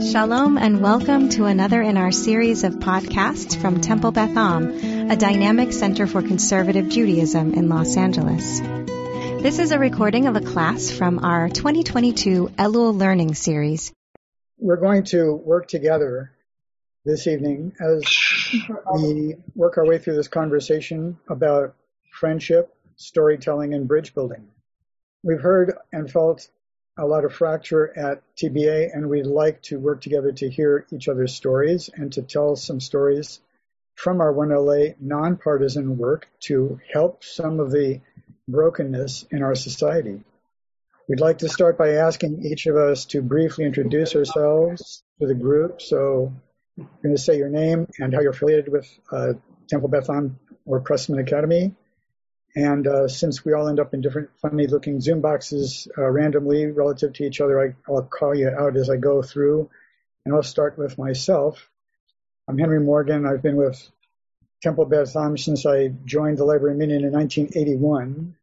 Shalom and welcome to another in our series of podcasts from Temple Beth Am, a dynamic center for conservative Judaism in Los Angeles. This is a recording of a class from our 2022 Elul Learning Series. We're going to work together this evening as we work our way through this conversation about friendship, storytelling, and bridge building. We've heard and felt a lot of fracture at TBA, and we'd like to work together to hear each other's stories and to tell some stories from our 1LA nonpartisan work to help some of the brokenness in our society. We'd like to start by asking each of us to briefly introduce ourselves to the group. So I'm going to say your name and how you're affiliated with uh, Temple Beth Am or Pressman Academy. And uh, since we all end up in different funny looking Zoom boxes uh, randomly relative to each other, I, will call you out as I go through. And I'll start with myself. I'm Henry Morgan. I've been with Temple Beth Am since I joined the Library Minyan in 1981.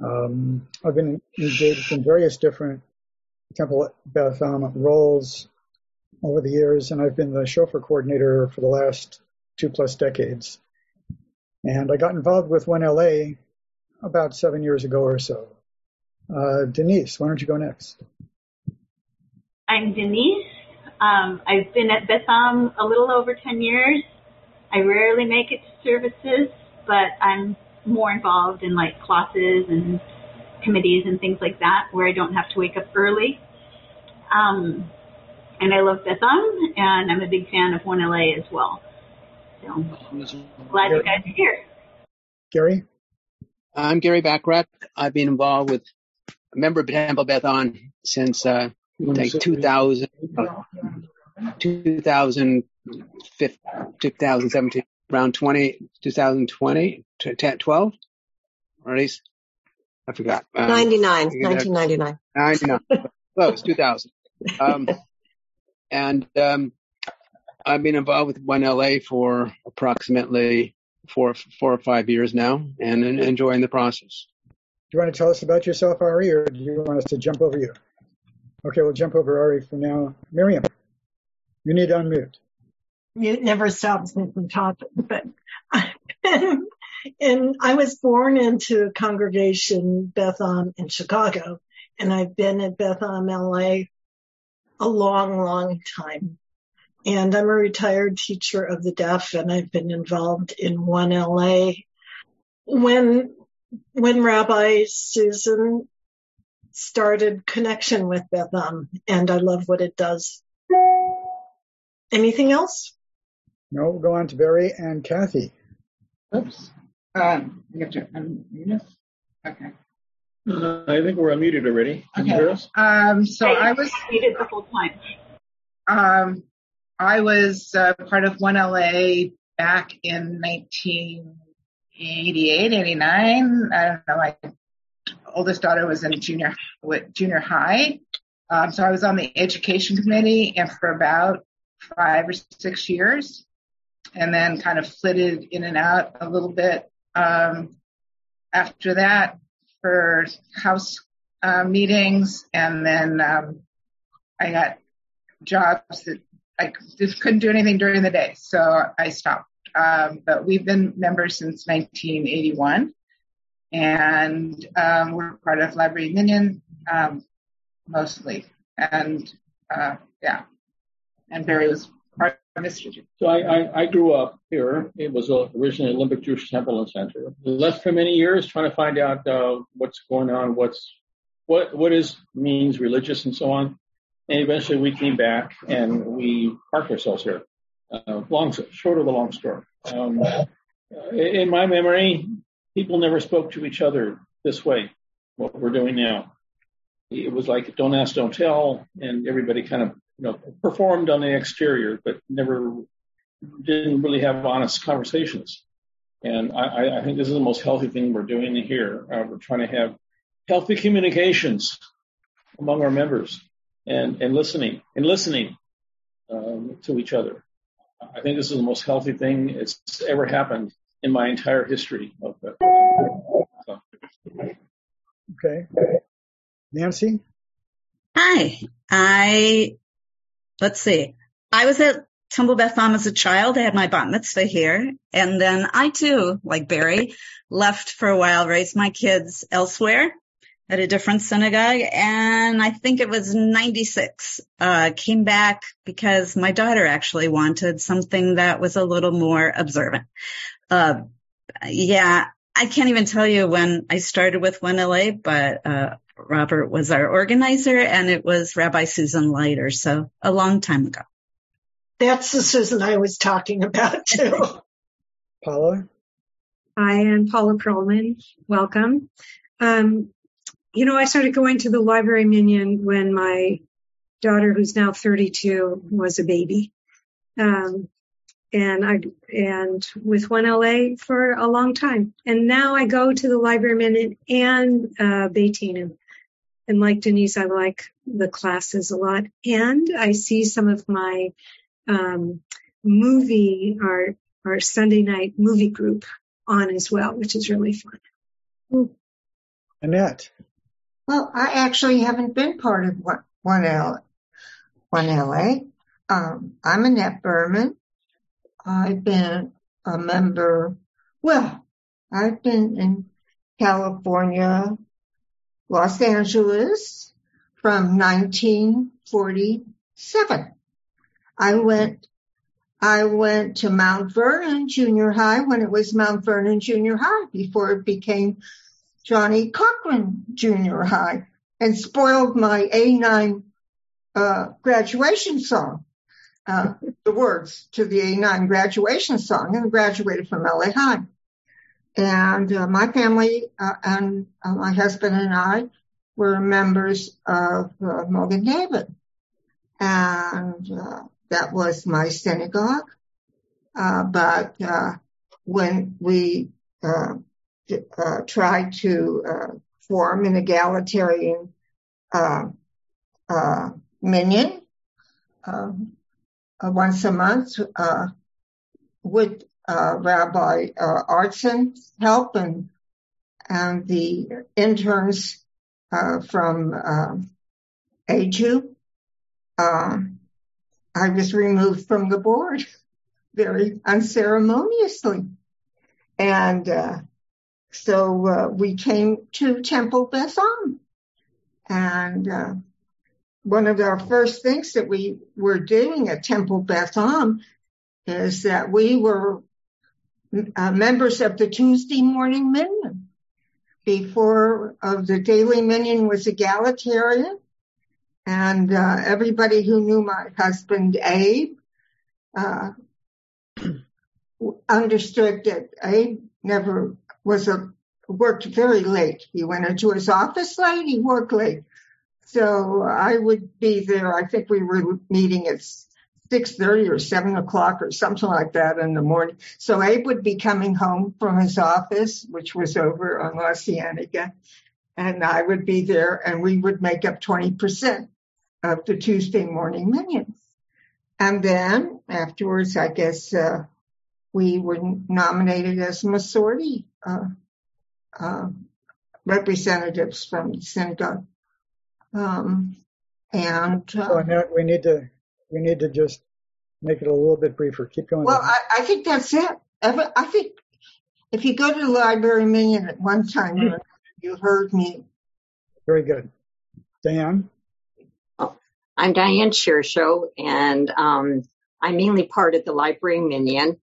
Um, I've been engaged in various different Temple Beth Am roles over the years, and I've been the shofar coordinator for the last two plus decades. And I got involved with 1LA about seven years ago or so. Uh, Denise, why don't you go next? I'm Denise. Um, I've been at Beth Am a little over 10 years. I rarely make it to services, but I'm more involved in like classes and committees and things like that where I don't have to wake up early. Um, and I love Beth Am, and I'm a big fan of 1LA as well. So glad you guys are here. Gary? I'm Gary Backrack. I've been involved with a member of Temple Beth Am since uh, like 2000, uh, 2017, around 20, 2020, 12, or at least, I forgot. Um, 99, 1999. 99. Close, 2000. Um, and um, I've been involved with 1LA for approximately four, four or five years now and enjoying the process. Do you want to tell us about yourself, Ari, or do you want us to jump over you? Okay, we'll jump over Ari for now. Miriam, you need to unmute. Mute never stops me from talking, but and I was born into a congregation Beth Am in Chicago, and I've been at Beth Am LA a long, long time. And I'm a retired teacher of the deaf and I've been involved in 1LA. When, when Rabbi Susan started connection with Beth Am and I love what it does. Anything else? No, we'll go on to Barry and Kathy. Oops. Um, you have to unmute us? Okay. Uh, I think we're unmuted already. Can okay. you hear us? Um, so I was muted the whole time. Um, I was uh, part of 1LA back in 1988, 89. I don't know. My oldest daughter was in junior junior high, um, so I was on the education committee and for about five or six years, and then kind of flitted in and out a little bit. Um, after that, for house uh, meetings, and then um, I got jobs that I just couldn't do anything during the day, so I stopped. Um, but we've been members since 1981, and um, we're part of Library Minyan um, mostly, and uh, yeah, and Barry was part of Mr. So I, I, I, grew up here. It was originally Olympic Jewish Temple and Center. Left for many years trying to find out uh, what's going on, what's what what is means religious and so on. And eventually we came back and we parked ourselves here. Uh, long, short of the long story. Um, in my memory, people never spoke to each other this way, what we're doing now. It was like don't ask, don't tell, and everybody kind of, you know, performed on the exterior, but never didn't really have honest conversations. And I, I think this is the most healthy thing we're doing here. Uh, we're trying to have healthy communications among our members and, and listening and listening um, to each other. I think this is the most healthy thing it's ever happened in my entire history of the. So. Okay. Nancy? Hi. I let's see. I was at Temple Beth Am as a child. I had my bat mitzvah here. And then I too, like Barry, left for a while, raised my kids elsewhere at a different synagogue. And I think it was 96, uh, came back because my daughter actually wanted something that was a little more observant. Uh, yeah, I can't even tell you when I started with 1LA, but, uh, Robert was our organizer and it was Rabbi Susan Leiter. So a long time ago. That's the Susan I was talking about too. Paula? Hi, I'm Paula Perlman. Welcome. Um, you know, I started going to the library minyan when my daughter, who's now 32, was a baby. Um, and I, and with 1LA for a long time. And now I go to the library minyan and, uh. And like Denise, I like the classes a lot. And I see some of my, um, movie, our, our Sunday night movie group on as well, which is really fun. Annette. Well, I actually haven't been part of one L, one LA. Um, I'm Annette Berman. I've been a member. Well, I've been in California, Los Angeles from 1947. I went, I went to Mount Vernon Junior High when it was Mount Vernon Junior High before it became Johnnie Cochran Junior High and spoiled my A9 uh, graduation song, uh, the words to the A9 graduation song, and graduated from LA High. And uh, my family uh, and uh, my husband and I were members of uh, Mogen David, and that was my synagogue. Uh but uh when we uh, try to uh, form an egalitarian uh, uh minyan um, uh, once a month uh, with Rabbi Artson's help and the interns from um, AJU. I was removed from the board very unceremoniously. And uh, so uh, we came to Temple Beth Am. And uh, one of our first things that we were doing at Temple Beth Am is that we were uh, members of the Tuesday morning minyan. Before of the daily minyan was egalitarian. And uh, everybody who knew my husband Abe uh, understood that Abe never was a worked very late. He went into his office late. He worked late. So I would be there. I think we were meeting at 6.30 or 7 o'clock or something like that in the morning. So Abe would be coming home from his office, which was over on La Cienega, and I would be there and we would make up 20% of the Tuesday morning minyan. And then afterwards, I guess, uh, we were nominated as Masorti representatives from the synagogue. Um, and uh, so Annette, we need to we need to just make it a little bit briefer. Keep going. Well, I, I, think that's it. I think if you go to the library minyan at one time, mm-hmm. you heard me. Very good, Diane. Oh, I'm Diane Shearshow, and um, I'm mainly part of the library minyan.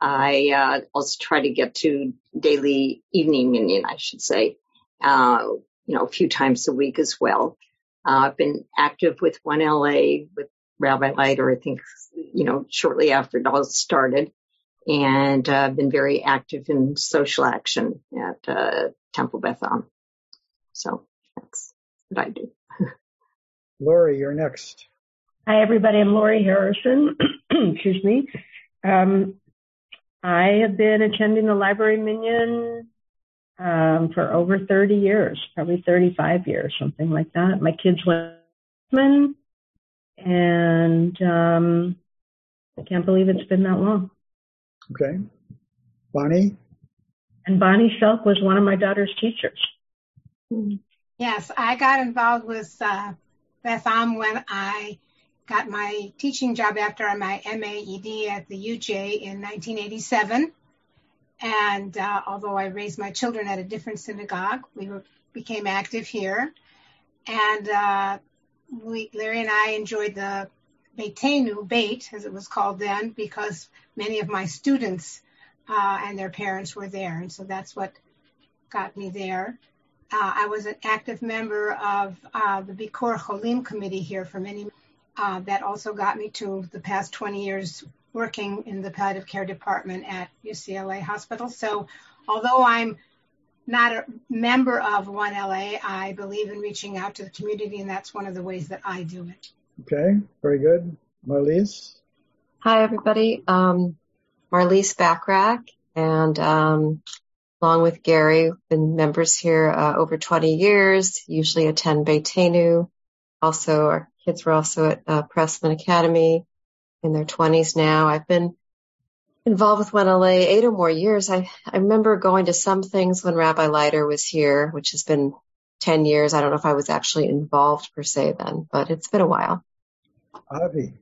I uh, also try to get to daily evening minyan, I should say, uh, you know, a few times a week as well. Uh, I've been active with 1LA with Rabbi Leiter, I think, you know, shortly after it all started. And uh, I've been very active in social action at uh, Temple Beth Am. So that's what I do. Lori, you're next. Hi, everybody. I'm Lori Harrison. Excuse me. Um, I have been attending the library Minyan um, for over 30 years, probably 35 years, something like that. My kids went and um, I can't believe it's been that long. Okay. Bonnie? And Bonnie Selk was one of my daughter's teachers. Yes, I got involved with uh, Beth Am when I got my teaching job after my MAED at the UJ in 1987. And uh, although I raised my children at a different synagogue, we were, became active here. And uh, we, Larry and I enjoyed the Beitenu, Beit, as it was called then, because many of my students uh, and their parents were there. And so that's what got me there. Uh, I was an active member of uh, the Bikur Cholim committee here for many. Uh, that also got me to the past 20 years working in the palliative care department at UCLA Hospital. So, although I'm not a member of 1LA, I believe in reaching out to the community, and that's one of the ways that I do it. Okay, very good. Marlise? Hi, everybody. Um, Marlise Backrack, and um, along with Gary, been members here uh, over 20 years, usually attend Beitenu. Also, our kids were also at uh, Pressman Academy in their 20s now. I've been involved with 1LA eight or more years. I, I remember going to some things when Rabbi Leiter was here, which has been 10 years. I don't know if I was actually involved per se then, but it's been a while. Avi.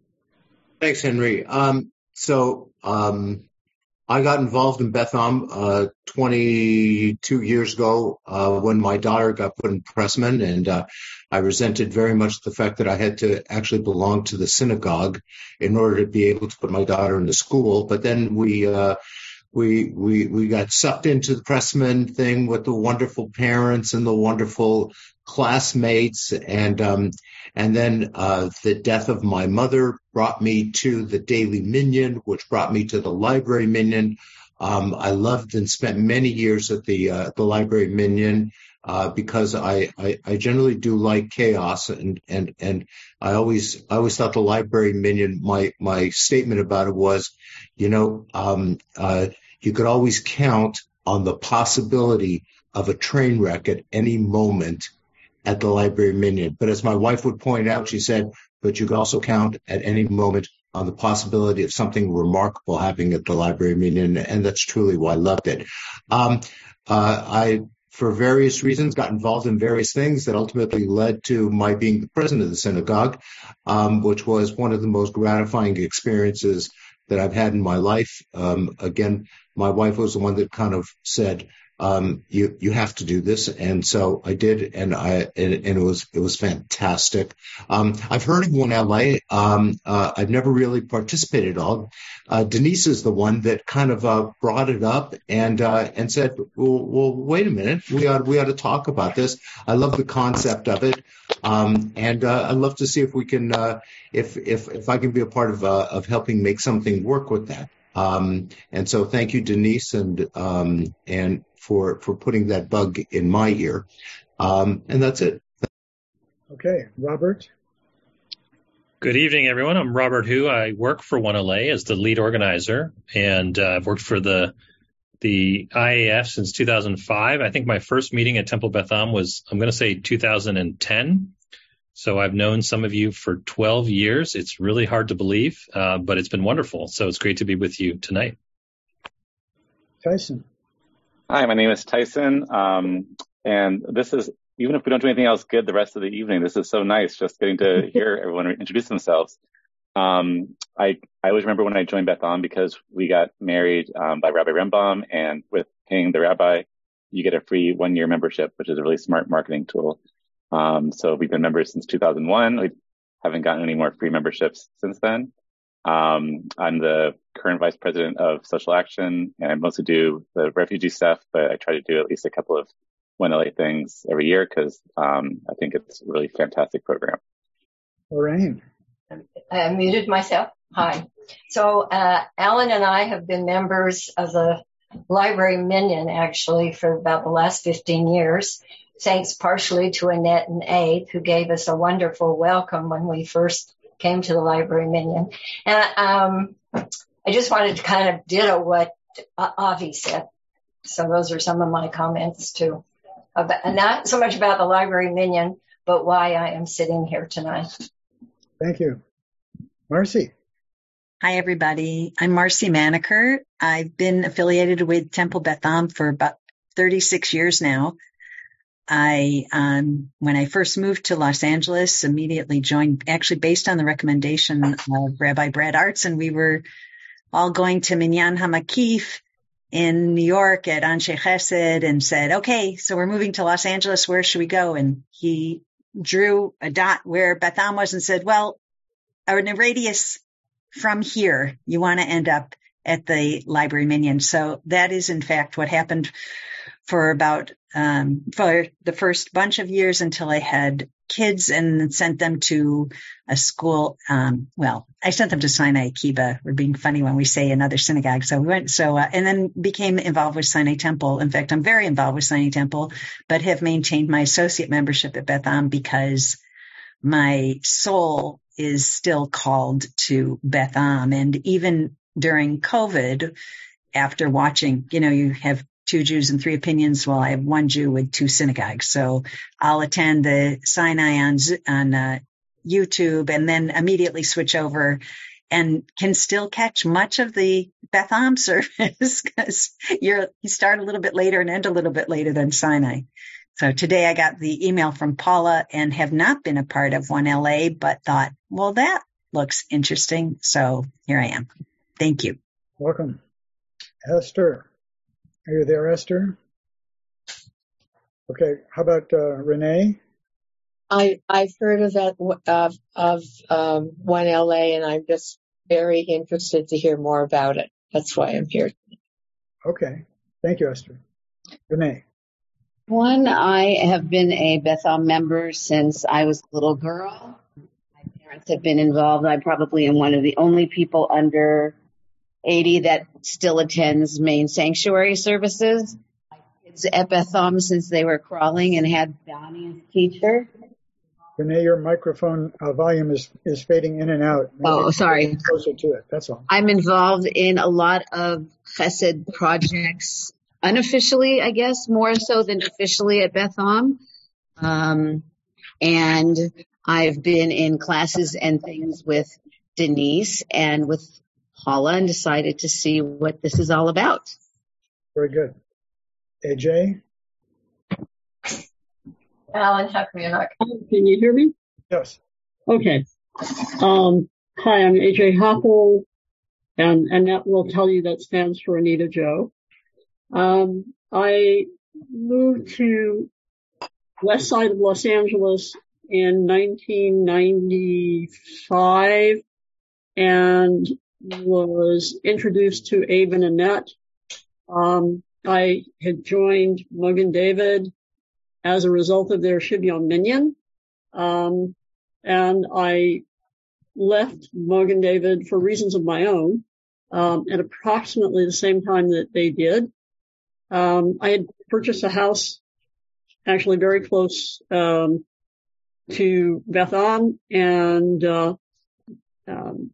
Thanks, Henry. Um, so um, I got involved in Beth Am uh, 22 years ago uh, when my daughter got put in Pressman, and uh, I resented very much the fact that I had to actually belong to the synagogue in order to be able to put my daughter in the school. But then we uh, we we we got sucked into the Pressman thing with the wonderful parents and the wonderful classmates, and um, and then uh, the death of my mother brought me to the Daily Minyan, which brought me to the Library Minyan. Um, I loved and spent many years at the uh, the Library Minyan Uh, because I, I, I, generally do like chaos and, and, and I always, I always thought the library Minyan my, my statement about it was, you know, um, uh, you could always count on the possibility of a train wreck at any moment at the library minyan. But as my wife would point out, she said, but you could also count at any moment on the possibility of something remarkable happening at the library minyan. And that's truly why I loved it. Um, uh, I, for various reasons, got involved in various things that ultimately led to my being the president of the synagogue, um, which was one of the most gratifying experiences that I've had in my life. Um, again, my wife was the one that kind of said, um, you you have to do this, and so I did, and I and, and it was it was fantastic. Um, I've heard of one LA. Um, uh, I've never really participated at all. Uh, Denise is the one that kind of uh, brought it up and uh, and said, well, well, wait a minute, we ought we ought to talk about this. I love the concept of it, um, and uh, I'd love to see if we can uh, if if if I can be a part of of helping make something work with that. Um, and so thank you, Denise, and um, and for for putting that bug in my ear. Um, and that's it. Okay, Robert. Good evening, everyone. I'm Robert Hu. I work for 1LA as the lead organizer, and uh, I've worked for the the IAF since 2005. I think my first meeting at Temple Beth Am was, I'm going to say 2010. So I've known some of you for 12 years. It's really hard to believe, uh, but it's been wonderful. So it's great to be with you tonight. Tyson. Hi, my name is Tyson. Um, and this is, even if we don't do anything else good the rest of the evening, this is so nice just getting to hear everyone introduce themselves. Um, I, I always remember when I joined Beth Am because we got married um, by Rabbi Rembaum and with paying the rabbi, you get a free one year membership, which is a really smart marketing tool. Um, so we've been members since 2001. We haven't gotten any more free memberships since then. Um, I'm the current vice president of social action and I mostly do the refugee stuff, but I try to do at least a couple of 1LA things every year because um, I think it's a really fantastic program. Lorraine. I muted myself. Hi. So, uh, Alan and I have been members of the Library Minyan actually for about the last 15 years thanks partially to Annette and Abe, who gave us a wonderful welcome when we first came to the library Minyan. And um, I just wanted to kind of ditto what Avi said. So those are some of my comments too. About, not so much about the library Minyan, but why I am sitting here tonight. Thank you. Marcy. Hi, everybody. I'm Marcy Maneker. I've been affiliated with Temple Beth Am for about 36 years now. I, um, when I first moved to Los Angeles, immediately joined, actually based on the recommendation of Rabbi Brad Arts, and we were all going to Minyan Hamakif in New York at Anshe Chesed and said, okay, so we're moving to Los Angeles. Where should we go? And he drew a dot where Beth Am was and said, well, in a radius from here, you want to end up at the library minyan. So that is in fact what happened for about um, for the first bunch of years until I had kids and sent them to a school. Um, well, I sent them to Sinai Akiba. We're being funny when we say another synagogue. So we went, so, uh, and then became involved with Sinai Temple. In fact, I'm very involved with Sinai Temple, but have maintained my associate membership at Beth Am because my soul is still called to Beth Am. And even during COVID, after watching, you know, you have two Jews and three opinions. Well, I have one Jew with two synagogues. So I'll attend the Sinai on, on uh, YouTube and then immediately switch over and can still catch much of the Beth Am service because you're, you start a little bit later and end a little bit later than Sinai. So today I got the email from Paula and have not been a part of one LA, but thought, well, that looks interesting. So here I am. Thank you. Welcome. Esther. Are you there, Esther? Okay. How about uh, Renee? I I've heard of that of of um, One LA, and I'm just very interested to hear more about it. That's why I'm here. Okay. Thank you, Esther. Renee. One, I have been a Bethel member since I was a little girl. My parents have been involved. I probably am one of the only people under 80 that still attends main sanctuary services. Kids at Beth since they were crawling and had Donnie as teacher. Renee, your microphone uh, volume is, is fading in and out. Maybe oh, sorry. Closer to it. That's all. I'm involved in a lot of chesed projects, unofficially, I guess, more so than officially at Beth Am. Um, and I've been in classes and things with Denise and with Paula and decided to see what this is all about. Very good. AJ? Alan Huckman. Can you hear me? Yes. Okay. Um, hi, I'm AJ Hoppel, and Annette will tell you that stands for Anita Joe. Um, I moved to west side of Los Angeles in 1995 and was introduced to Abe and Annette. Um, I had joined Mogen David as a result of their Shivyon Minyan. Um, and I left Mogen David for reasons of my own um, at approximately the same time that they did. Um, I had purchased a house actually very close um, to Beth Am and uh, um,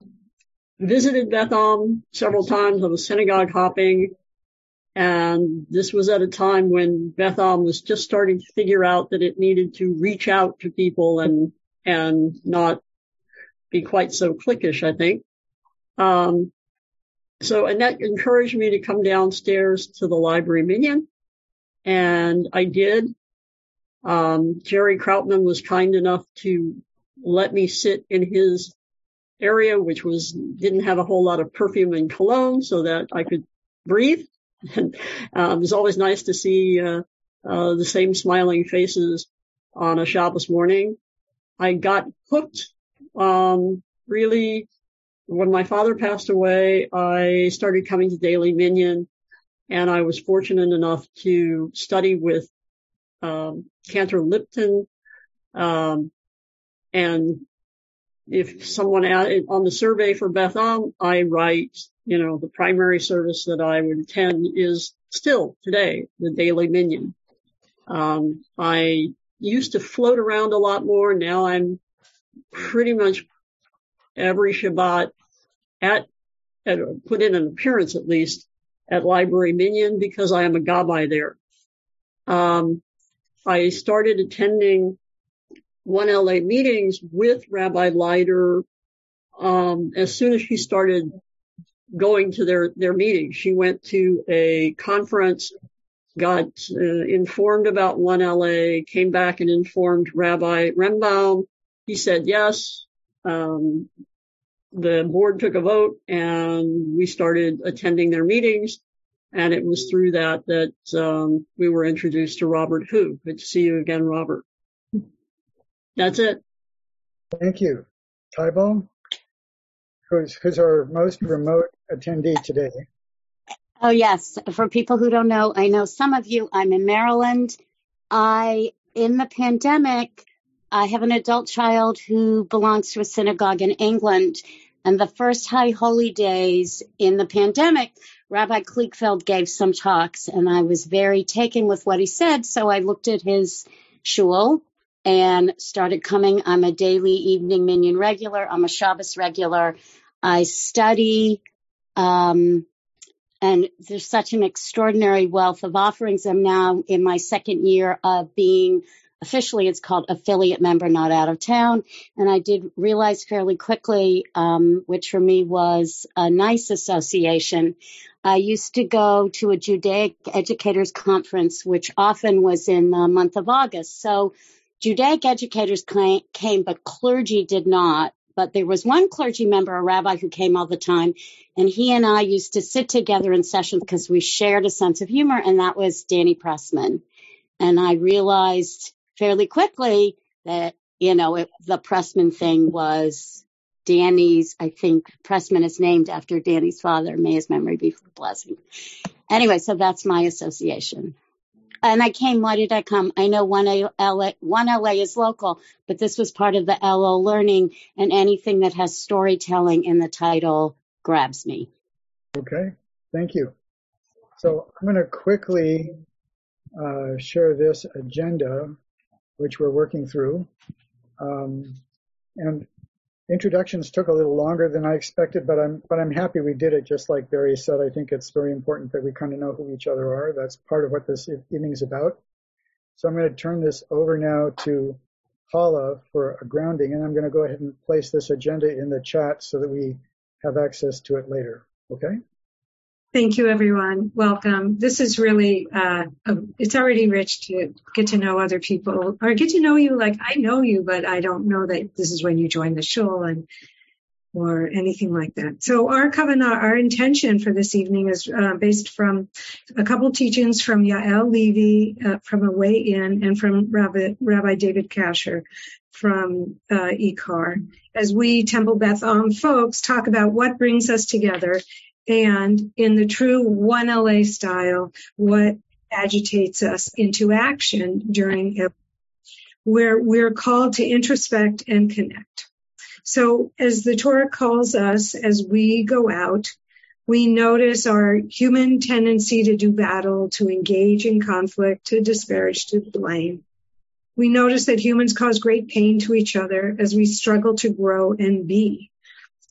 visited Beth Am several times. I was synagogue hopping. And this was at a time when Beth Am was just starting to figure out that it needed to reach out to people and, and not be quite so cliquish, I think. Um, so Annette encouraged me to come downstairs to the library minyan and I did. Um, Jerry Krautman was kind enough to let me sit in his area, which was didn't have a whole lot of perfume and cologne, so that I could breathe. And um, it was always nice to see uh, uh, the same smiling faces on a Shabbos morning. I got hooked. Um, really, when my father passed away, I started coming to Daily Minyan, and I was fortunate enough to study with um, Cantor Lipton um, and if someone on the survey for Beth Am, I write, you know, the primary service that I would attend is still today the daily minyan. Um, I used to float around a lot more. Now I'm pretty much every Shabbat at, at put in an appearance at least at Library Minyan because I am a gabbai there. Um, I started attending one LA meetings with Rabbi Leiter um, as soon as she started going to their their meetings. She went to a conference got uh, informed about 1LA, came back and informed Rabbi Rembaum. He said yes. Um, the board took a vote and we started attending their meetings. And it was through that that um, we were introduced to Robert Hu. Good to see you again, Robert. That's it. Thank you. Taibo, who's, who's our most remote attendee today? Oh, yes. For people who don't know, I know some of you, I'm in Maryland. I, in the pandemic, I have an adult child who belongs to a synagogue in England. And the first High Holy Days in the pandemic, Rabbi Kligfeld gave some talks, and I was very taken with what he said. So I looked at his shul and started coming. I'm a daily evening minyan regular. I'm a Shabbos regular. I study, um, and there's such an extraordinary wealth of offerings. I'm now in my second year of being officially it's called affiliate member, not out of town. And I did realize fairly quickly, um, which for me was a nice association. I used to go to a Judaic educators conference, which often was in the month of August. So Judaic educators came, but clergy did not. But there was one clergy member, a rabbi who came all the time, and he and I used to sit together in sessions because we shared a sense of humor, and that was Danny Pressman. And I realized fairly quickly that, you know, it, the Pressman thing was Danny's, I think Pressman is named after Danny's father. May his memory be for blessing. Anyway, so that's my association. And I came, why did I come? I know one LA, one LA is local, but this was part of the Elul learning and anything that has storytelling in the title grabs me. Okay, thank you. So I'm going to quickly uh, share this agenda which we're working through. Um, and introductions took a little longer than I expected, but I'm but I'm happy we did it. Just like Barry said, I think it's very important that we kind of know who each other are. That's part of what this evening is about. So I'm going to turn this over now to Paula for a grounding, and I'm going to go ahead and place this agenda in the chat so that we have access to it later. Okay. Thank you, everyone. Welcome. This is really, uh, it's already rich to get to know other people or get to know you like I know you, but I don't know that this is when you join the show and or anything like that. So our covenant, our intention for this evening is uh, based from a couple teachings from Yael Levy uh, from a way in and from Rabbi, Rabbi David Kasher from uh, IKAR. As we Temple Beth Am folks talk about what brings us together and in the true 1LA style, what agitates us into action during where we're called to introspect and connect. So as the Torah calls us, as we go out, we notice our human tendency to do battle, to engage in conflict, to disparage, to blame. We notice that humans cause great pain to each other as we struggle to grow and be.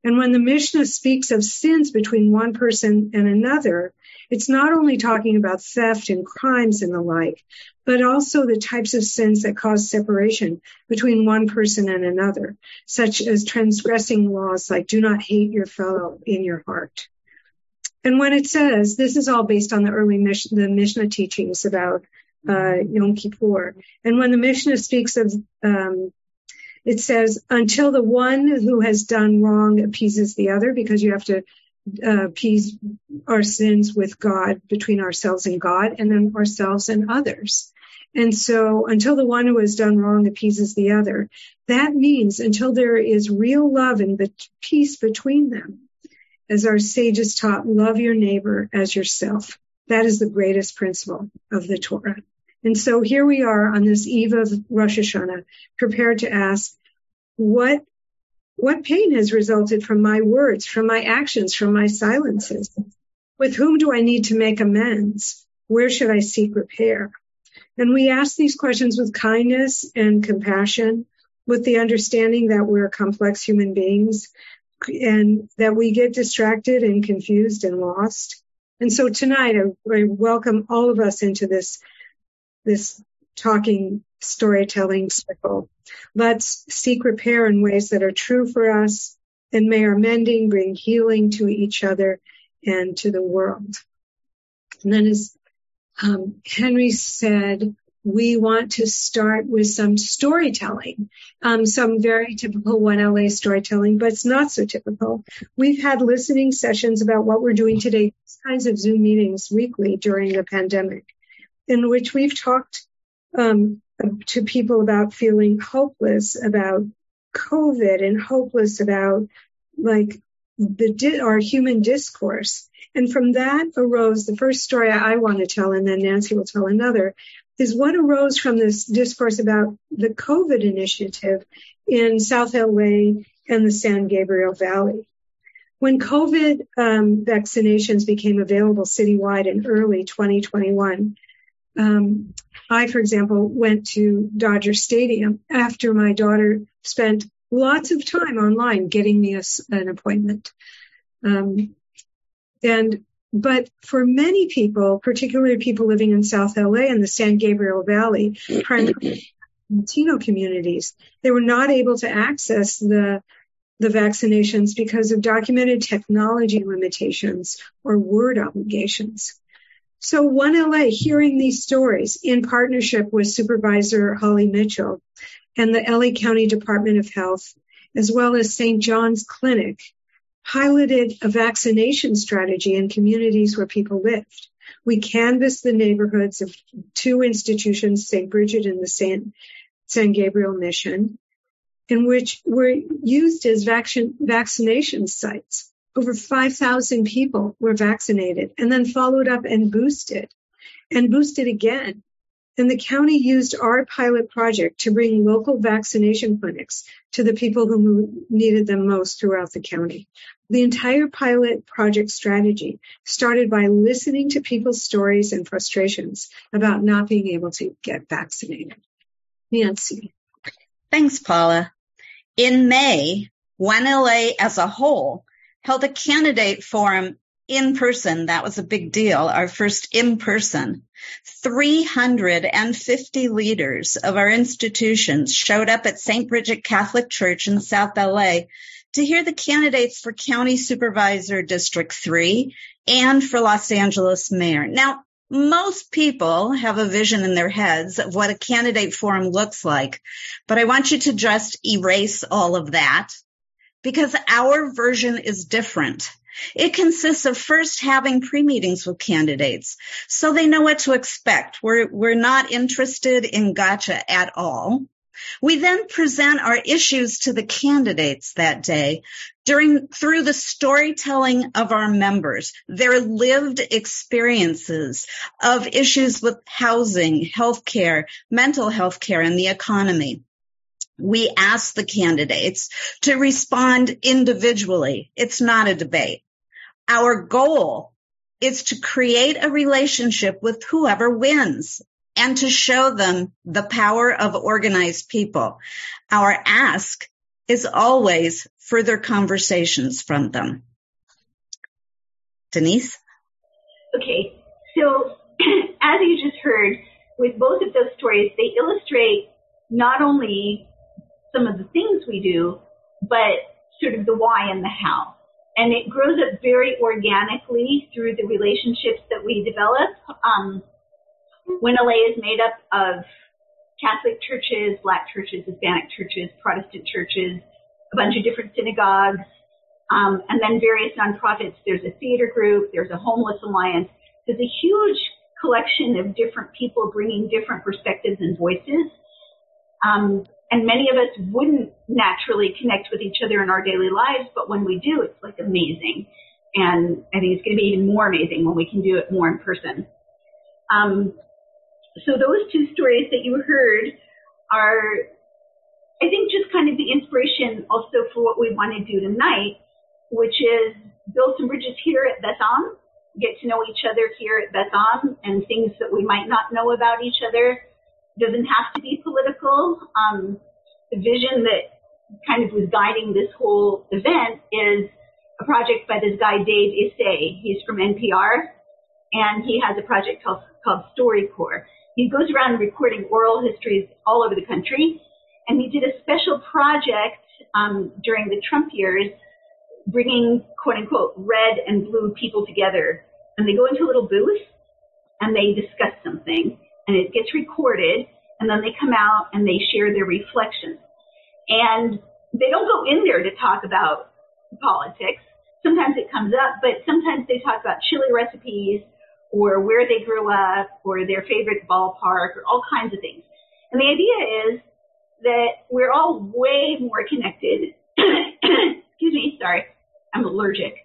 And when the Mishnah speaks of sins between one person and another, it's not only talking about theft and crimes and the like, but also the types of sins that cause separation between one person and another, such as transgressing laws like do not hate your fellow in your heart. And when it says, this is all based on the early Mishnah, the Mishnah teachings about uh, Yom Kippur. And when the Mishnah speaks of um, it says, until the one who has done wrong appeases the other, because you have to uh, appease our sins with God, between ourselves and God, and then ourselves and others. And so until the one who has done wrong appeases the other, that means until there is real love and peace between them. As our sages taught, love your neighbor as yourself. That is the greatest principle of the Torah. And so here we are on this eve of Rosh Hashanah, prepared to ask, what, what pain has resulted from my words, from my actions, from my silences? With whom do I need to make amends? Where should I seek repair? And we ask these questions with kindness and compassion, with the understanding that we're complex human beings and that we get distracted and confused and lost. And so tonight I, I welcome all of us into this this talking storytelling circle. Let's seek repair in ways that are true for us and may our mending bring healing to each other and to the world. And then as um, Henry said, we want to start with some storytelling, um, some very typical 1LA storytelling, but it's not so typical. We've had listening sessions about what we're doing today, kinds of Zoom meetings weekly during the pandemic, in which we've talked um, to people about feeling hopeless about COVID and hopeless about like the our human discourse. And from that arose the first story I want to tell, and then Nancy will tell another, is what arose from this discourse about the COVID initiative in South LA and the San Gabriel Valley. When COVID um, vaccinations became available citywide in early 2021, um, I, for example, went to Dodger Stadium after my daughter spent lots of time online getting me a, an appointment. Um, and but for many people, particularly people living in South LA and the San Gabriel Valley, primarily Latino communities, they were not able to access the the vaccinations because of documented technology limitations or word obligations. So 1LA, hearing these stories in partnership with Supervisor Holly Mitchell and the LA County Department of Health, as well as St. John's Clinic, piloted a vaccination strategy in communities where people lived. We canvassed the neighborhoods of two institutions, St. Bridget and the San, San Gabriel Mission, in which were used as vaccination sites over 5,000 people were vaccinated and then followed up and boosted and boosted again. And the county used our pilot project to bring local vaccination clinics to the people who needed them most throughout the county. The entire pilot project strategy started by listening to people's stories and frustrations about not being able to get vaccinated. Nancy. Thanks, Paula. In May, 1LA as a whole held a candidate forum in person. That was a big deal. Our first in person. 350 leaders of our institutions showed up at St. Bridget Catholic Church in South LA to hear the candidates for County Supervisor District 3 and for Los Angeles Mayor. Now, most people have a vision in their heads of what a candidate forum looks like, but I want you to just erase all of that because our version is different. It consists of first having pre-meetings with candidates so they know what to expect. We're, we're not interested in gotcha at all. We then present our issues to the candidates that day during, through the storytelling of our members, their lived experiences of issues with housing, healthcare, mental health care, and the economy we ask the candidates to respond individually. It's not a debate. Our goal is to create a relationship with whoever wins and to show them the power of organized people. Our ask is always further conversations from them. Denise? Okay, so as you just heard, with both of those stories, they illustrate not only some of the things we do, but sort of the why and the how. And it grows up very organically through the relationships that we develop. Um, 1LA is made up of Catholic churches, Black churches, Hispanic churches, Protestant churches, a bunch of different synagogues, um, and then various nonprofits. There's a theater group, there's a homeless alliance. There's a huge collection of different people bringing different perspectives and voices. Um, and many of us wouldn't naturally connect with each other in our daily lives, but when we do, it's like amazing. And I think it's going to be even more amazing when we can do it more in person. Um, so those two stories that you heard are, I think, just kind of the inspiration also for what we want to do tonight, which is build some bridges here at Beth get to know each other here at Beth and things that we might not know about each other doesn't have to be political. Um, the vision that kind of was guiding this whole event is a project by this guy, Dave Isay. He's from NPR, and he has a project called, called StoryCorps. He goes around recording oral histories all over the country, and he did a special project um, during the Trump years, bringing quote unquote red and blue people together. And they go into a little booth and they discuss something and it gets recorded and then they come out and they share their reflections. And they don't go in there to talk about politics. Sometimes it comes up, but sometimes they talk about chili recipes or where they grew up or their favorite ballpark or all kinds of things. And the idea is that we're all way more connected. Excuse me, sorry, I'm allergic.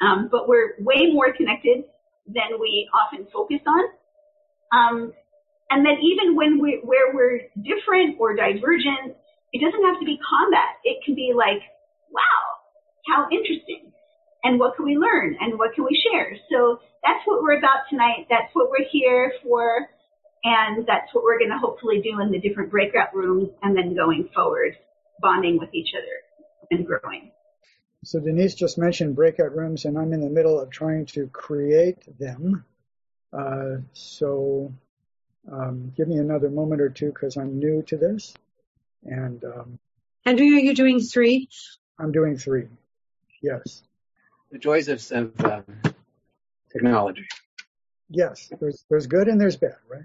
Um, but we're way more connected than we often focus on. Um, and that even when we where we're different or divergent, it doesn't have to be combat. It can be like, wow, how interesting. And what can we learn? And what can we share? So that's what we're about tonight. That's what we're here for. And that's what we're going to hopefully do in the different breakout rooms and then going forward, bonding with each other and growing. So Denise just mentioned breakout rooms, and I'm in the middle of trying to create them. Uh, so um, give me another moment or two because I'm new to this. And um, Andrea, are you doing three? I'm doing three. Yes. The joys of, of um, technology. Yes, there's there's good and there's bad, right?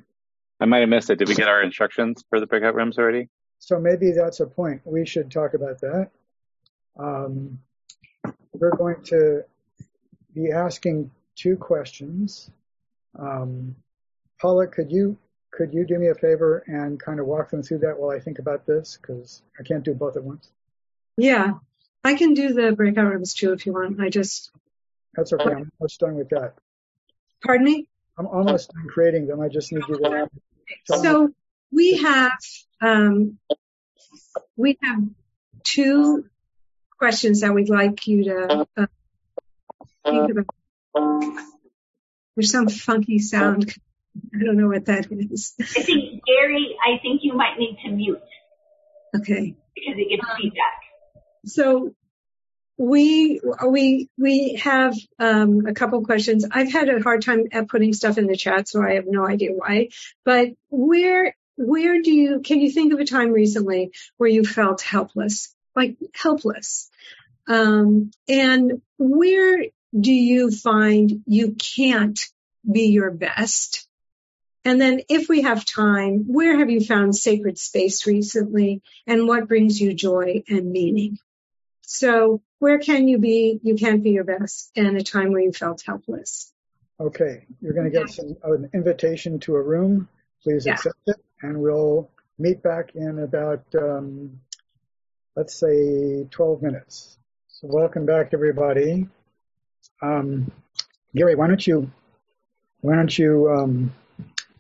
I might have missed it. Did we get our instructions for the breakout rooms already? So maybe that's a point. We should talk about that. Um, we're going to be asking two questions. Um, Paula, could you could you do me a favor and kind of walk them through that while I think about this? Because I can't do both at once. Yeah, I can do the breakout rooms too if you want. I just. That's okay. I'm almost done with that. Pardon me? I'm almost done creating them. I just need you to. So we have um, we have two questions that we'd like you to uh, think about. There's some funky sound I don't know what that is. I think Gary, I think you might need to mute. Okay. Because it gives feedback. So we we we have um, a couple questions. I've had a hard time at putting stuff in the chat, so I have no idea why. But where where do you can you think of a time recently where you felt helpless, like helpless, um, and where do you find you can't be your best and then if we have time, where have you found sacred space recently and what brings you joy and meaning? So where can you be? You can't be your best in a time where you felt helpless. Okay. You're going to get some, an invitation to a room. Please yeah. accept it and we'll meet back in about, um, let's say 12 minutes. So welcome back everybody. Um, Gary, why don't you, why don't you, um,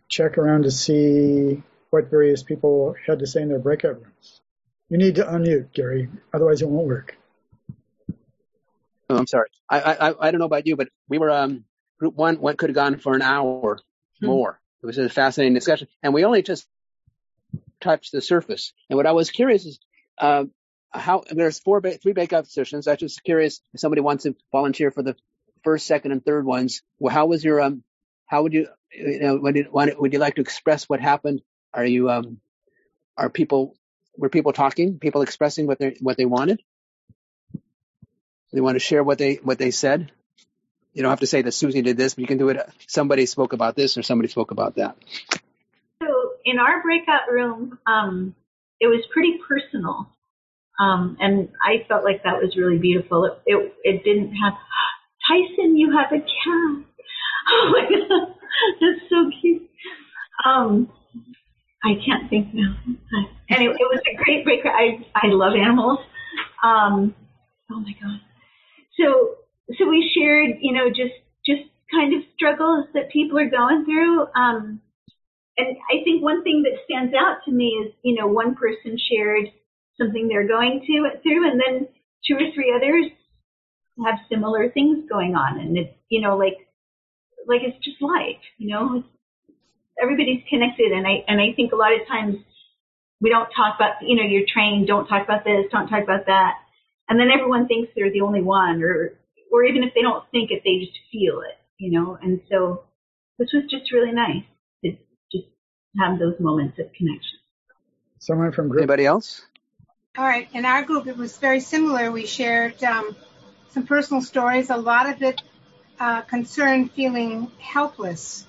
check around to see what various people had to say in their breakout rooms. You need to unmute, Gary, otherwise it won't work. Oh, I'm sorry. I, I I don't know about you, but we were um group one What could have gone for an hour hmm. more. It was a fascinating discussion, and we only just touched the surface. And what I was curious is uh, how there's four three breakout sessions. I was just curious if somebody wants to volunteer for the first, second, and third ones. Well, how was your um how would you, you know, would you, would you like to express what happened? Are you, um, are people, were people talking, people expressing what they, what they wanted? They want to share what they, what they said. You don't have to say that Susie did this, but you can do it. Somebody spoke about this or somebody spoke about that. So in our breakout room, um, it was pretty personal. Um, and I felt like that was really beautiful. It, it, it didn't have, Tyson, you have a cat. Oh my god, that's so cute. Um, I can't think now. Anyway, it was a great break. I I love animals. Um, oh my god. So so we shared, you know, just just kind of struggles that people are going through. Um, and I think one thing that stands out to me is, you know, one person shared something they're going to through, and then two or three others have similar things going on, and it's, you know, like like it's just life, you know. Everybody's connected, and I and I think a lot of times we don't talk about, you know, you're trained, don't talk about this, don't talk about that, and then everyone thinks they're the only one, or or even if they don't think it, they just feel it, you know. And so this was just really nice to just have those moments of connection. Someone from group. Anybody else? All right. In our group, it was very similar. We shared um, some personal stories. A lot of it uh, concern feeling helpless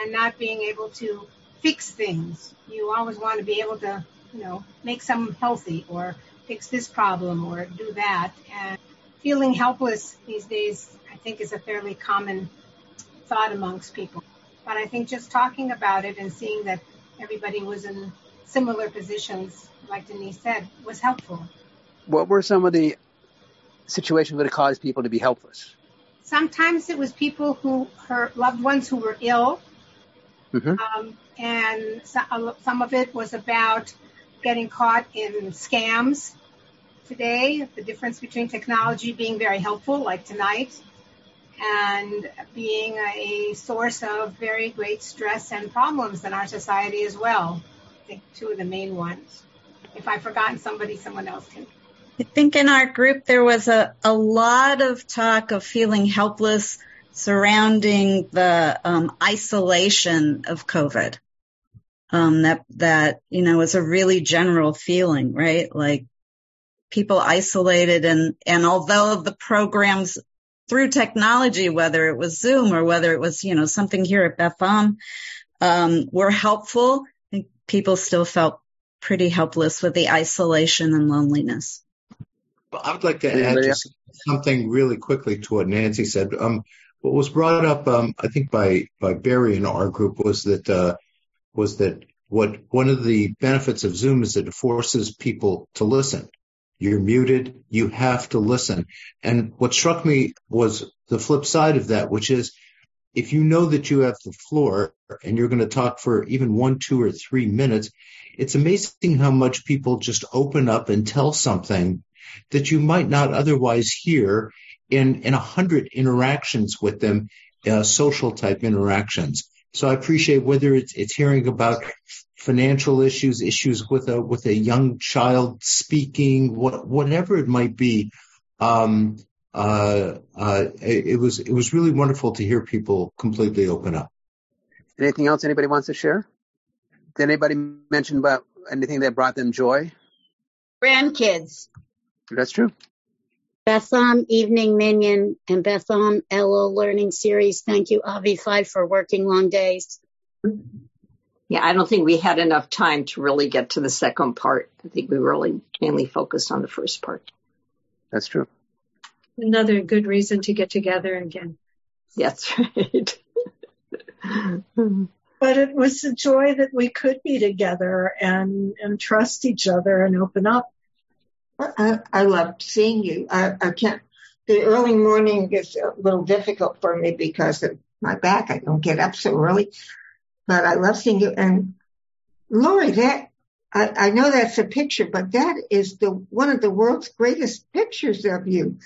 and not being able to fix things. You always want to be able to, you know, make someone healthy or fix this problem or do that. And feeling helpless these days, I think, is a fairly common thought amongst people. But I think just talking about it and seeing that everybody was in similar positions, like Denise said, was helpful. What were some of the situations that caused people to be helpless? Sometimes it was people who, her loved ones who were ill. Mm-hmm. Um, and some of it was about getting caught in scams today, the difference between technology being very helpful, like tonight, and being a source of very great stress and problems in our society as well. Think two of the main ones. If I've forgotten somebody, someone else can. I think in our group there was a, a lot of talk of feeling helpless surrounding the um, isolation of COVID. Um, that that you know was a really general feeling, right? Like people isolated, and and although the programs through technology, whether it was Zoom or whether it was, you know, something here at Beth Am, um, were helpful. I think people still felt pretty helpless with the isolation and loneliness. Well, I would like to add just something really quickly to what Nancy said. Um, what was brought up, um, I think by by Barry in our group was that uh, was that what one of the benefits of Zoom is that it forces people to listen. You're muted. You have to listen. And what struck me was the flip side of that, which is if you know that you have the floor and you're going to talk for even one, two, or three minutes, it's amazing how much people just open up and tell something that you might not otherwise hear in in a hundred interactions with them, uh, social type interactions. So I appreciate whether it's it's hearing about financial issues, issues with a with a young child speaking, what, whatever it might be. Um, uh, uh, it, it, was it was really wonderful to hear people completely open up. Anything else anybody wants to share? Did anybody mention about anything that brought them joy? Grandkids. That's true. Beth Am Evening Minyan and Beth Am Elul Learning Series. Thank you, Avi Five, for working long days. Yeah, I don't think we had enough time to really get to the second part. I think we really mainly focused on the first part. That's true. Another good reason to get together again. That's right. but it was a joy that we could be together and, and trust each other and open up. I, I loved seeing you. I, I can't, the early morning is a little difficult for me because of my back. I don't get up so early but I love seeing you. And Lori, that I, I know that's a picture, but that is the one of the world's greatest pictures of you.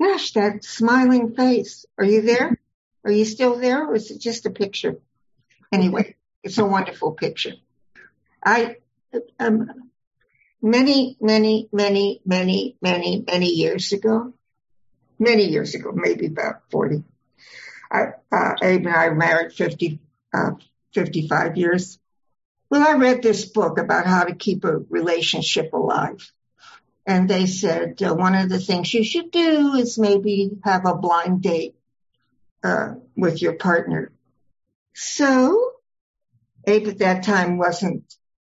Gosh, that smiling face. Are you there? Are you still there, or is it just a picture? Anyway, it's a wonderful picture. I um, many, many, many, many, many, many years ago, many years ago, maybe about forty. I, uh, Abe and I were married 50, uh, 55 years. Well, I read this book about how to keep a relationship alive. And they said uh, one of the things you should do is maybe have a blind date uh, with your partner. So Abe at that time wasn't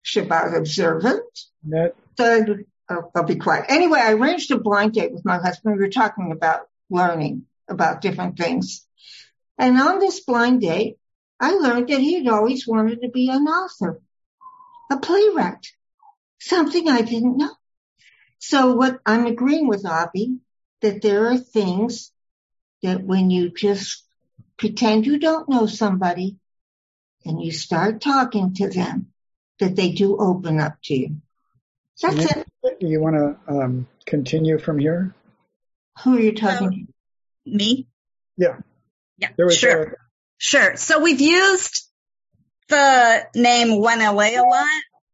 Shabbat observant. No. So I'll, I'll be quiet. Anyway, I arranged a blind date with my husband. We were talking about learning about different things. And on this blind date, I learned that he had always wanted to be an author, a playwright, something I didn't know. So what I'm agreeing with Avi, that there are things that when you just pretend you don't know somebody and you start talking to them, that they do open up to you. That's you, it. You want to um, continue from here? Who are you talking to? Me? Yeah. Yeah, sure. Sure. So we've used the name 1LA a lot.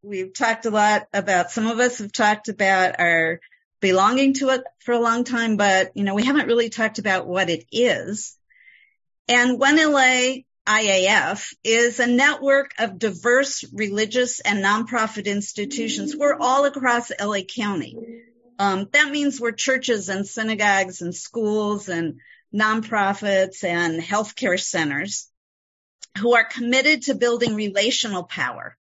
We've talked a lot about, some of us have talked about our belonging to it for a long time, but, you know, we haven't really talked about what it is. And 1LA IAF is a network of diverse religious and nonprofit institutions. We're all across LA County. Um, that means we're churches and synagogues and schools and nonprofits and healthcare centers. who are committed to building relational power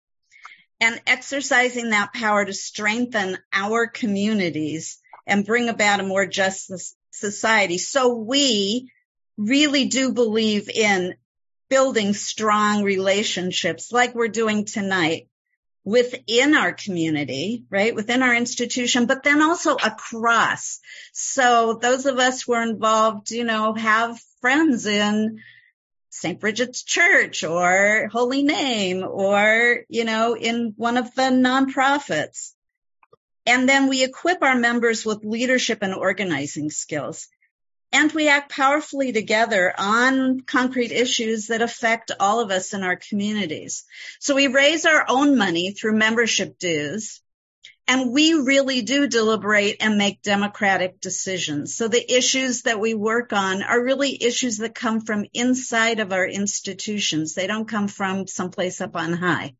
and exercising that power to strengthen our communities and bring about a more just society. So we really do believe in building strong relationships like we're doing tonight within our community, right? Within our institution, but then also across. So those of us who are involved, you know, have friends in St. Bridget's Church or Holy Name or, you know, in one of the nonprofits. And then we equip our members with leadership and organizing skills. And we act powerfully together on concrete issues that affect all of us in our communities. So we raise our own money through membership dues and we really do deliberate and make democratic decisions. So the issues that we work on are really issues that come from inside of our institutions. They don't come from someplace up on high.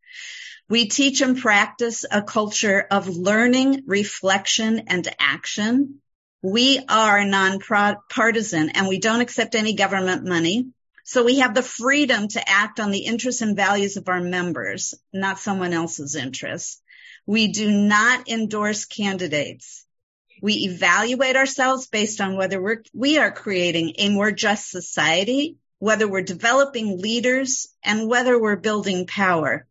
We teach and practice a culture of learning, reflection, and action. We are nonpartisan and we don't accept any government money. So we have the freedom to act on the interests and values of our members, not someone else's interests. We do not endorse candidates. We evaluate ourselves based on whether we're, we are creating a more just society, whether we're developing leaders, and whether we're building power.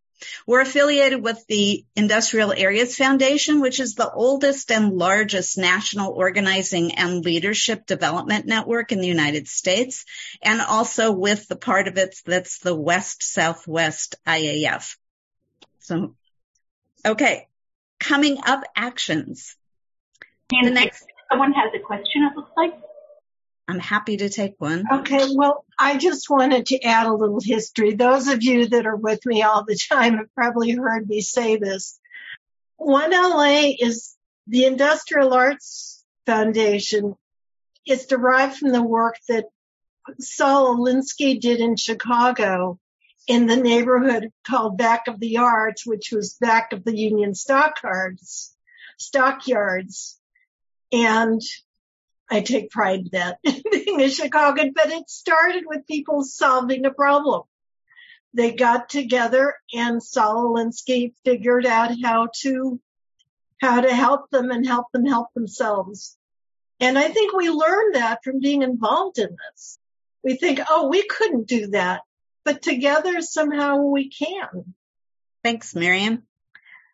We're affiliated with the Industrial Areas Foundation, which is the oldest and largest national organizing and leadership development network in the United States, and also with the part of it that's the West Southwest IAF. So, okay, coming up actions. And the next, someone has a question, it looks like. I'm happy to take one. Okay, well, I just wanted to add a little history. Those of you that are with me all the time have probably heard me say this. One LA is the Industrial Arts Foundation. It's derived from the work that Saul Alinsky did in Chicago in the neighborhood called Back of the Yards, which was back of the Union Stockyards, stockyards. And I take pride in that being a Chicagoan, but it started with people solving a problem. They got together and Saul Alinsky figured out how to, how to help them and help them help themselves. And I think we learned that from being involved in this. We think, oh, we couldn't do that but together somehow we can. Thanks, Miriam.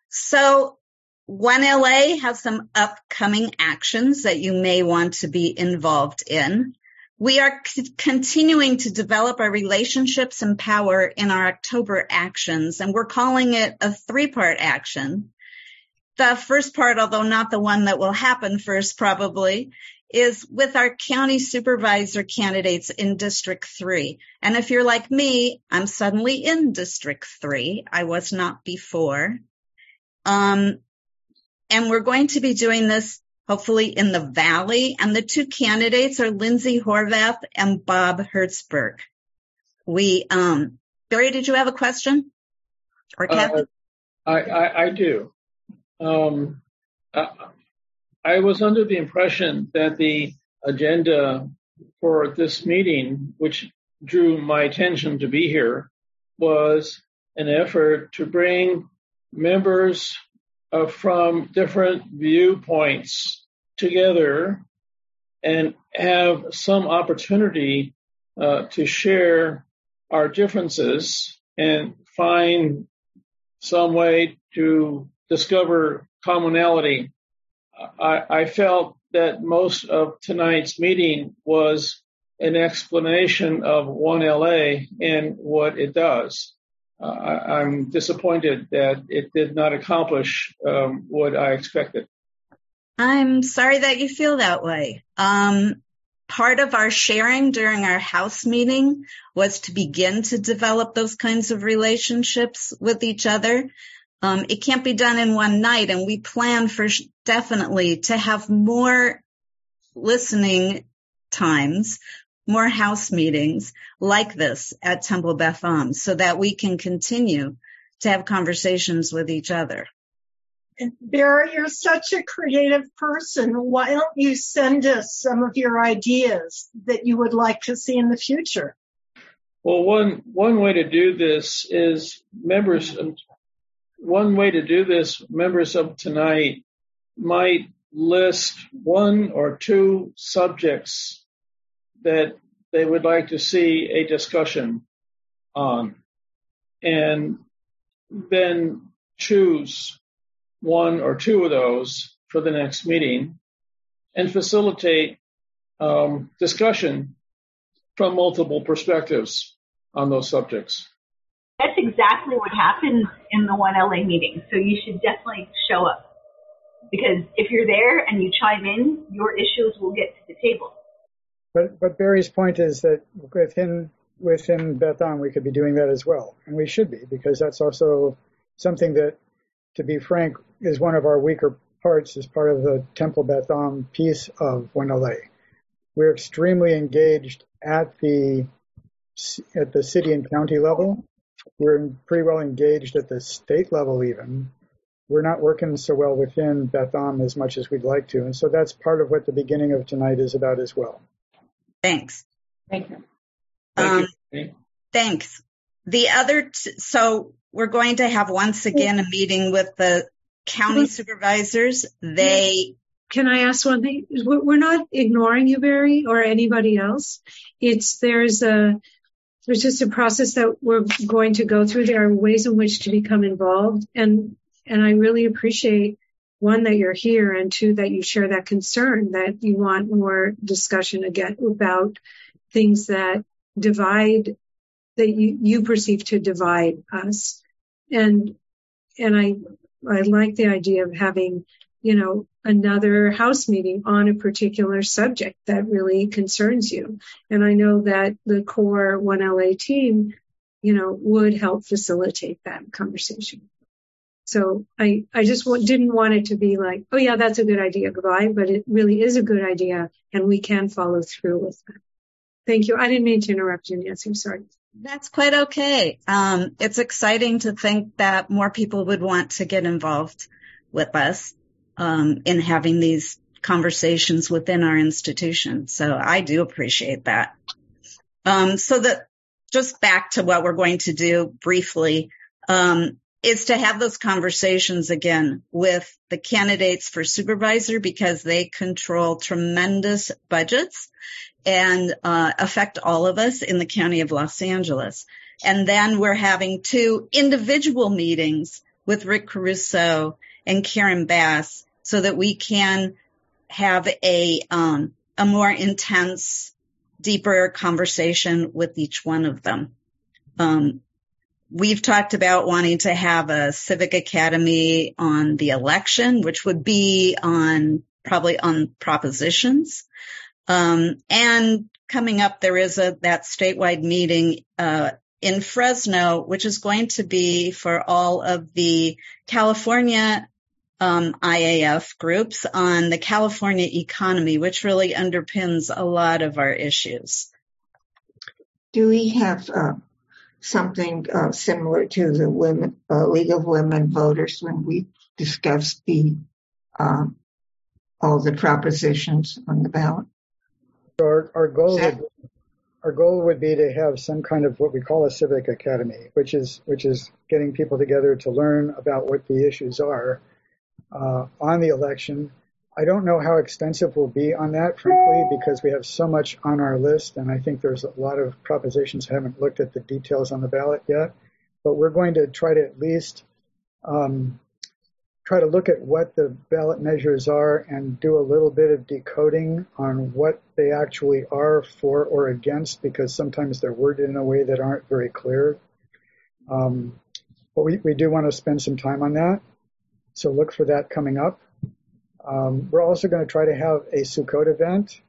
So One LA has some upcoming actions that you may want to be involved in. We are c- continuing to develop our relationships and power in our October actions, and we're calling it a three part action. The first part, although not the one that will happen first probably, is with our county supervisor candidates in District 3. And if you're like me, I'm suddenly in District 3. I was not before. Um, and we're going to be doing this hopefully in the Valley. And the two candidates are Lindsay Horvath and Bob Hertzberg. We, um, Barry, did you have a question? Or Kevin? Uh, I, I, I, do. Um, uh, I was under the impression that the agenda for this meeting, which drew my attention to be here, was an effort to bring members uh, from different viewpoints together and have some opportunity uh, to share our differences and find some way to discover commonality I, I felt that most of tonight's meeting was an explanation of 1LA and what it does. Uh, I, am disappointed that it did not accomplish um, what I expected. I'm sorry that you feel that way. Um, part of our sharing during our house meeting was to begin to develop those kinds of relationships with each other. Um, it can't be done in one night, and we plan for definitely to have more listening times, more house meetings like this at Temple Beth Am so that we can continue to have conversations with each other. Barry, you're such a creative person. Why don't you send us some of your ideas that you would like to see in the future? Well, one one way to do this is members. One way to do this, members of tonight might list one or two subjects that they would like to see a discussion on, and then choose one or two of those for the next meeting and facilitate um, discussion from multiple perspectives on those subjects. That's exactly what happened in the 1LA meeting. So you should definitely show up. Because if you're there and you chime in, your issues will get to the table. But but Barry's point is that within within Beth Am we could be doing that as well, and we should be because that's also something that, to be frank, is one of our weaker parts as part of the Temple Beth Am piece of 1LA. We're extremely engaged at the at the city and county level. We're pretty well engaged at the state level even. We're not working so well within Beth Am as much as we'd like to. And so that's part of what the beginning of tonight is about as well. Thanks. Thank you. Um, thanks. The other, t- so we're going to have once again a meeting with the county supervisors. They can I ask one thing? We're not ignoring you, Barry, or anybody else. It's there's a there's just a process that we're going to go through. There are ways in which to become involved, and and I really appreciate one that you're here, and two that you share that concern that you want more discussion again about things that divide that you, you perceive to divide us, and and I I like the idea of having you know another house meeting on a particular subject that really concerns you. And I know that the core 1LA team, you know, would help facilitate that conversation. So I, I just didn't want it to be like, oh yeah, that's a good idea, goodbye, but it really is a good idea and we can follow through with that. Thank you. I didn't mean to interrupt you, Nancy. I'm sorry. That's quite okay. Um, it's exciting to think that more people would want to get involved with us um, in having these conversations within our institution. So I do appreciate that. Um, so that just back to what we're going to do briefly um, is to have those conversations again with the candidates for supervisor because they control tremendous budgets and uh, affect all of us in the county of Los Angeles. And then we're having two individual meetings with Rick Caruso and Karen Bass so that we can have a um, a more intense, deeper conversation with each one of them. Um, we've talked about wanting to have a civic academy on the election, which would be on probably on propositions. Um, and coming up, there is a that statewide meeting uh, in Fresno, which is going to be for all of the California um, IAF groups on the California economy, which really underpins a lot of our issues. Do we have uh, something uh, similar to the Women uh, League of Women Voters when we discussed the um, all the propositions on the ballot? Our, our goal would, our goal would be to have some kind of what we call a civic academy, which is which is getting people together to learn about what the issues are uh, on the election. I don't know how extensive we'll be on that, frankly, because we have so much on our list, and I think there's a lot of propositions I haven't looked at the details on the ballot yet. But we're going to try to at least um, try to look at what the ballot measures are and do a little bit of decoding on what they actually are for or against, because sometimes they're worded in a way that aren't very clear. Um, but we, we do want to spend some time on that. So look for that coming up. Um, we're also going to try to have a Sukkot event,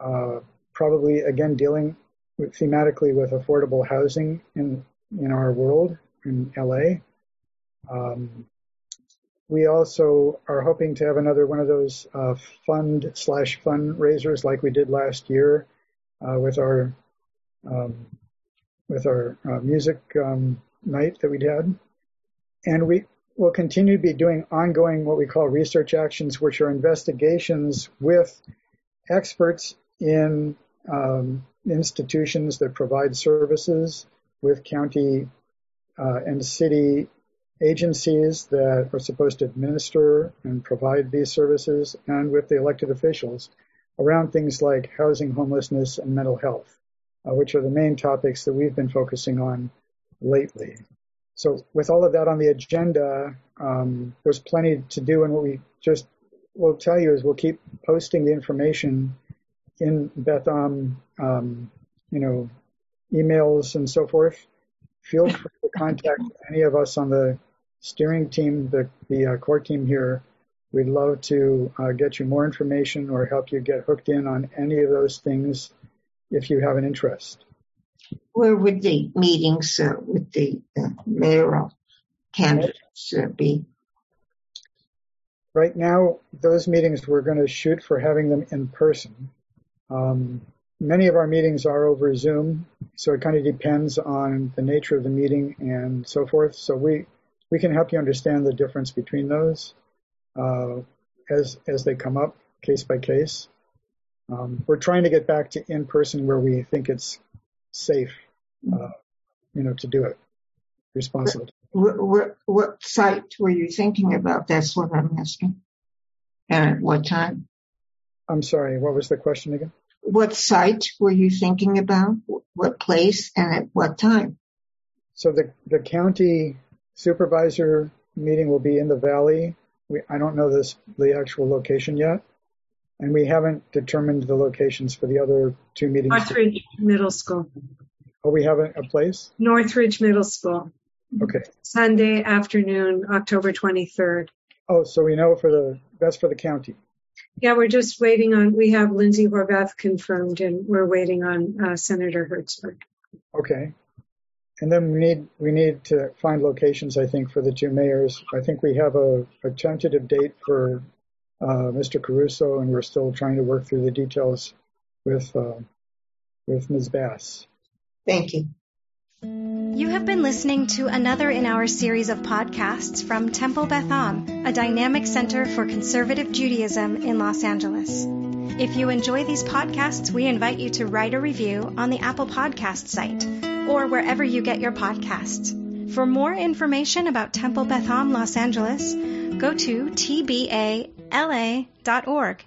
uh, probably again dealing with, thematically with affordable housing in in our world in LA. Um, we also are hoping to have another one of those uh, fund slash fundraisers like we did last year uh, with our um, with our uh, music um, night that we'd had, and we will continue to be doing ongoing what we call research actions, which are investigations with experts in um, institutions that provide services with county uh, and city agencies that are supposed to administer and provide these services and with the elected officials around things like housing, homelessness, and mental health, uh, which are the main topics that we've been focusing on lately. So with all of that on the agenda, um, there's plenty to do, and what we just will tell you is we'll keep posting the information in Beth Am, um, you know, emails and so forth. Feel free to contact any of us on the steering team, the, the uh, core team here. We'd love to uh, get you more information or help you get hooked in on any of those things if you have an interest. Where would the meetings uh, with the uh, mayoral candidates uh, be? Right now, those meetings we're going to shoot for having them in person. Um, many of our meetings are over Zoom, so it kind of depends on the nature of the meeting and so forth. So we we can help you understand the difference between those uh, as as they come up case by case. Um, we're trying to get back to in person where we think it's safe, uh, you know, to do it responsibly. What, what, what site were you thinking about? That's what I'm asking. And at what time? I'm sorry, what was the question again? What site were you thinking about? What place and at what time? So the, the county supervisor meeting will be in the valley. We, I don't know this, the actual location yet. And we haven't determined the locations for the other two meetings. Northridge Middle School. Oh, we have a, a place? Northridge Middle School. Okay. Sunday afternoon, October 23rd. Oh, so we know for the, that's for the county. Yeah, we're just waiting on, we have Lindsay Horvath confirmed and we're waiting on uh, Senator Hertzberg. Okay. And then we need, we need to find locations, I think, for the two mayors. I think we have a, a tentative date for uh, Mr. Caruso, and we're still trying to work through the details with, uh, with Ms. Bass. Thank you. You have been listening to another in our series of podcasts from Temple Beth Am, a dynamic center for conservative Judaism in Los Angeles. If you enjoy these podcasts, we invite you to write a review on the Apple Podcast site or wherever you get your podcasts. For more information about Temple Beth Am Los Angeles, go to tbala.org.